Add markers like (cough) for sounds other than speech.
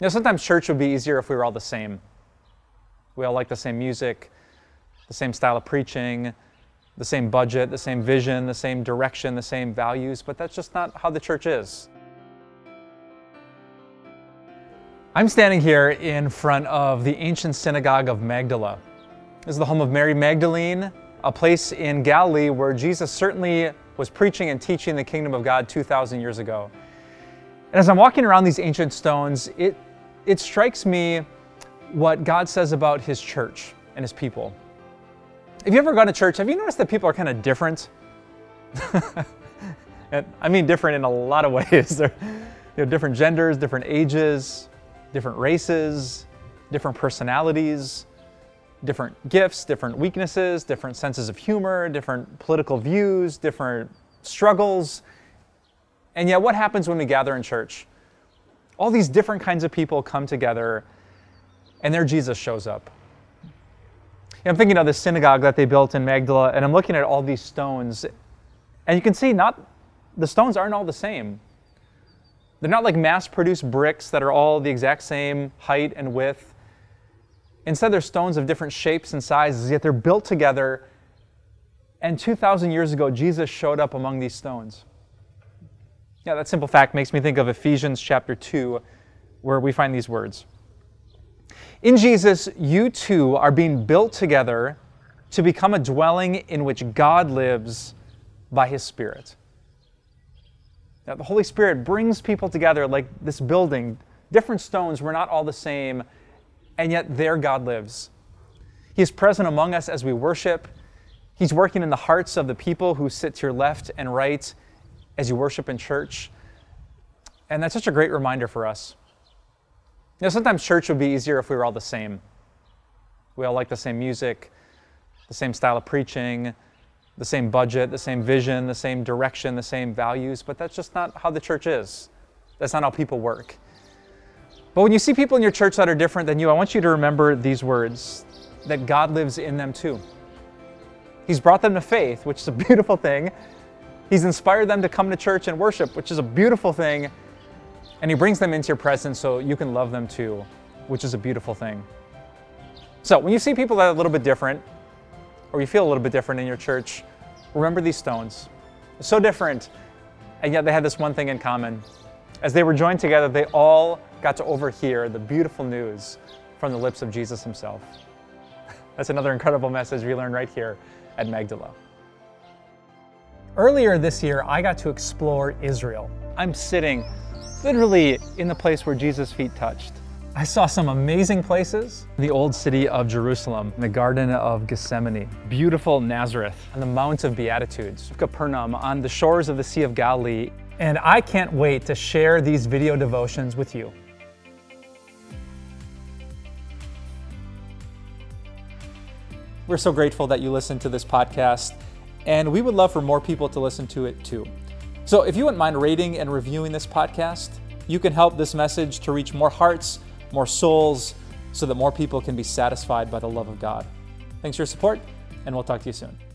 You know, sometimes church would be easier if we were all the same. We all like the same music, the same style of preaching, the same budget, the same vision, the same direction, the same values, but that's just not how the church is. I'm standing here in front of the ancient synagogue of Magdala. This is the home of Mary Magdalene, a place in Galilee where Jesus certainly was preaching and teaching the kingdom of God 2,000 years ago. And as I'm walking around these ancient stones, it, it strikes me what God says about His church and His people. If you ever gone to church, have you noticed that people are kind of different? (laughs) and I mean, different in a lot of (laughs) ways. They're you know, different genders, different ages, different races, different personalities, different gifts, different weaknesses, different senses of humor, different political views, different struggles. And yet, what happens when we gather in church? All these different kinds of people come together, and there Jesus shows up. I'm thinking of the synagogue that they built in Magdala, and I'm looking at all these stones, and you can see not the stones aren't all the same. They're not like mass-produced bricks that are all the exact same height and width. Instead, they're stones of different shapes and sizes, yet they're built together. And 2,000 years ago, Jesus showed up among these stones. Yeah, that simple fact makes me think of Ephesians chapter 2, where we find these words. In Jesus, you too are being built together to become a dwelling in which God lives by His Spirit. Now, the Holy Spirit brings people together like this building. Different stones, we're not all the same, and yet there God lives. He is present among us as we worship. He's working in the hearts of the people who sit to your left and right as you worship in church. And that's such a great reminder for us. You know, sometimes church would be easier if we were all the same. We all like the same music, the same style of preaching, the same budget, the same vision, the same direction, the same values, but that's just not how the church is. That's not how people work. But when you see people in your church that are different than you, I want you to remember these words that God lives in them too. He's brought them to faith, which is a (laughs) beautiful thing. He's inspired them to come to church and worship, which is a beautiful thing. And He brings them into your presence so you can love them too, which is a beautiful thing. So when you see people that are a little bit different, or you feel a little bit different in your church, remember these stones. So different, and yet they had this one thing in common. As they were joined together, they all got to overhear the beautiful news from the lips of Jesus himself. (laughs) That's another incredible message we learn right here at Magdala. Earlier this year, I got to explore Israel. I'm sitting literally in the place where Jesus' feet touched. I saw some amazing places the old city of Jerusalem, the Garden of Gethsemane, beautiful Nazareth, and the Mount of Beatitudes, Capernaum, on the shores of the Sea of Galilee. And I can't wait to share these video devotions with you. We're so grateful that you listen to this podcast, and we would love for more people to listen to it too. So if you wouldn't mind rating and reviewing this podcast, you can help this message to reach more hearts, more souls, so that more people can be satisfied by the love of God. Thanks for your support, and we'll talk to you soon.